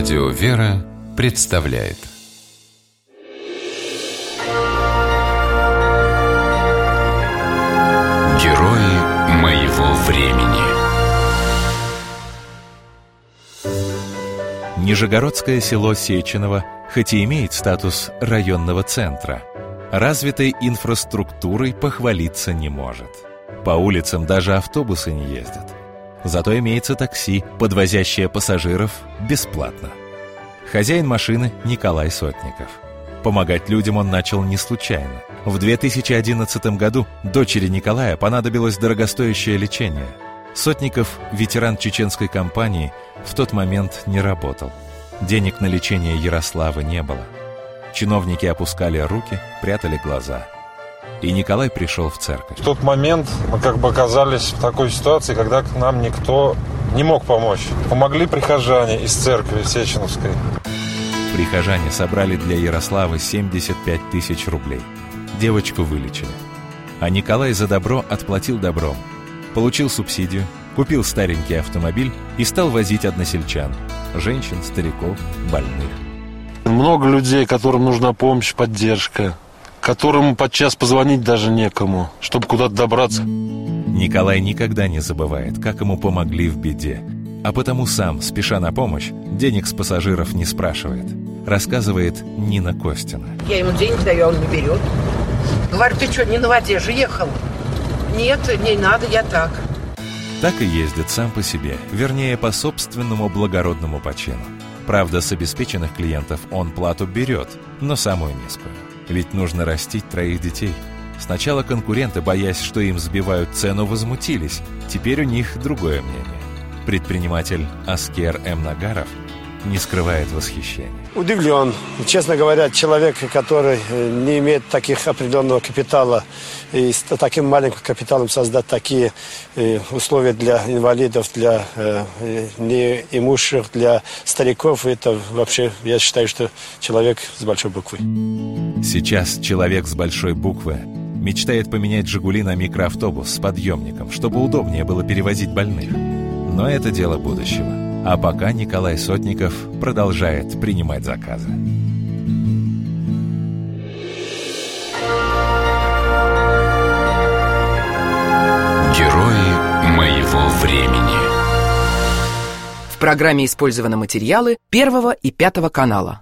Радио «Вера» представляет. Герои моего времени. Нижегородское село Сеченово, хоть и имеет статус районного центра, развитой инфраструктурой похвалиться не может. По улицам даже автобусы не ездят – Зато имеется такси, подвозящее пассажиров бесплатно. Хозяин машины Николай Сотников. Помогать людям он начал не случайно. В 2011 году дочери Николая понадобилось дорогостоящее лечение. Сотников, ветеран чеченской кампании, в тот момент не работал. Денег на лечение Ярослава не было. Чиновники опускали руки, прятали глаза – и Николай пришел в церковь. В тот момент мы как бы оказались в такой ситуации, когда к нам никто не мог помочь. Помогли прихожане из церкви Сеченовской. Прихожане собрали для Ярославы 75 тысяч рублей. Девочку вылечили. А Николай за добро отплатил добром. Получил субсидию, купил старенький автомобиль и стал возить односельчан. Женщин, стариков, больных. Много людей, которым нужна помощь, поддержка которому подчас позвонить даже некому, чтобы куда-то добраться. Николай никогда не забывает, как ему помогли в беде. А потому сам, спеша на помощь, денег с пассажиров не спрашивает. Рассказывает Нина Костина. Я ему денег даю, а он не берет. Говорю, ты что, не на воде же ехал? Нет, не надо, я так. Так и ездит сам по себе, вернее, по собственному благородному почину. Правда, с обеспеченных клиентов он плату берет, но самую низкую. Ведь нужно растить троих детей. Сначала конкуренты, боясь, что им сбивают цену, возмутились. Теперь у них другое мнение. Предприниматель Аскер М. Нагаров не скрывает восхищения. Удивлен. Честно говоря, человек, который э, не имеет таких определенного капитала и с таким маленьким капиталом создать такие э, условия для инвалидов, для э, неимущих, для стариков, это вообще, я считаю, что человек с большой буквы. Сейчас человек с большой буквы мечтает поменять «Жигули» на микроавтобус с подъемником, чтобы удобнее было перевозить больных. Но это дело будущего. А пока Николай Сотников продолжает принимать заказы. Герои моего времени. В программе использованы материалы первого и пятого канала.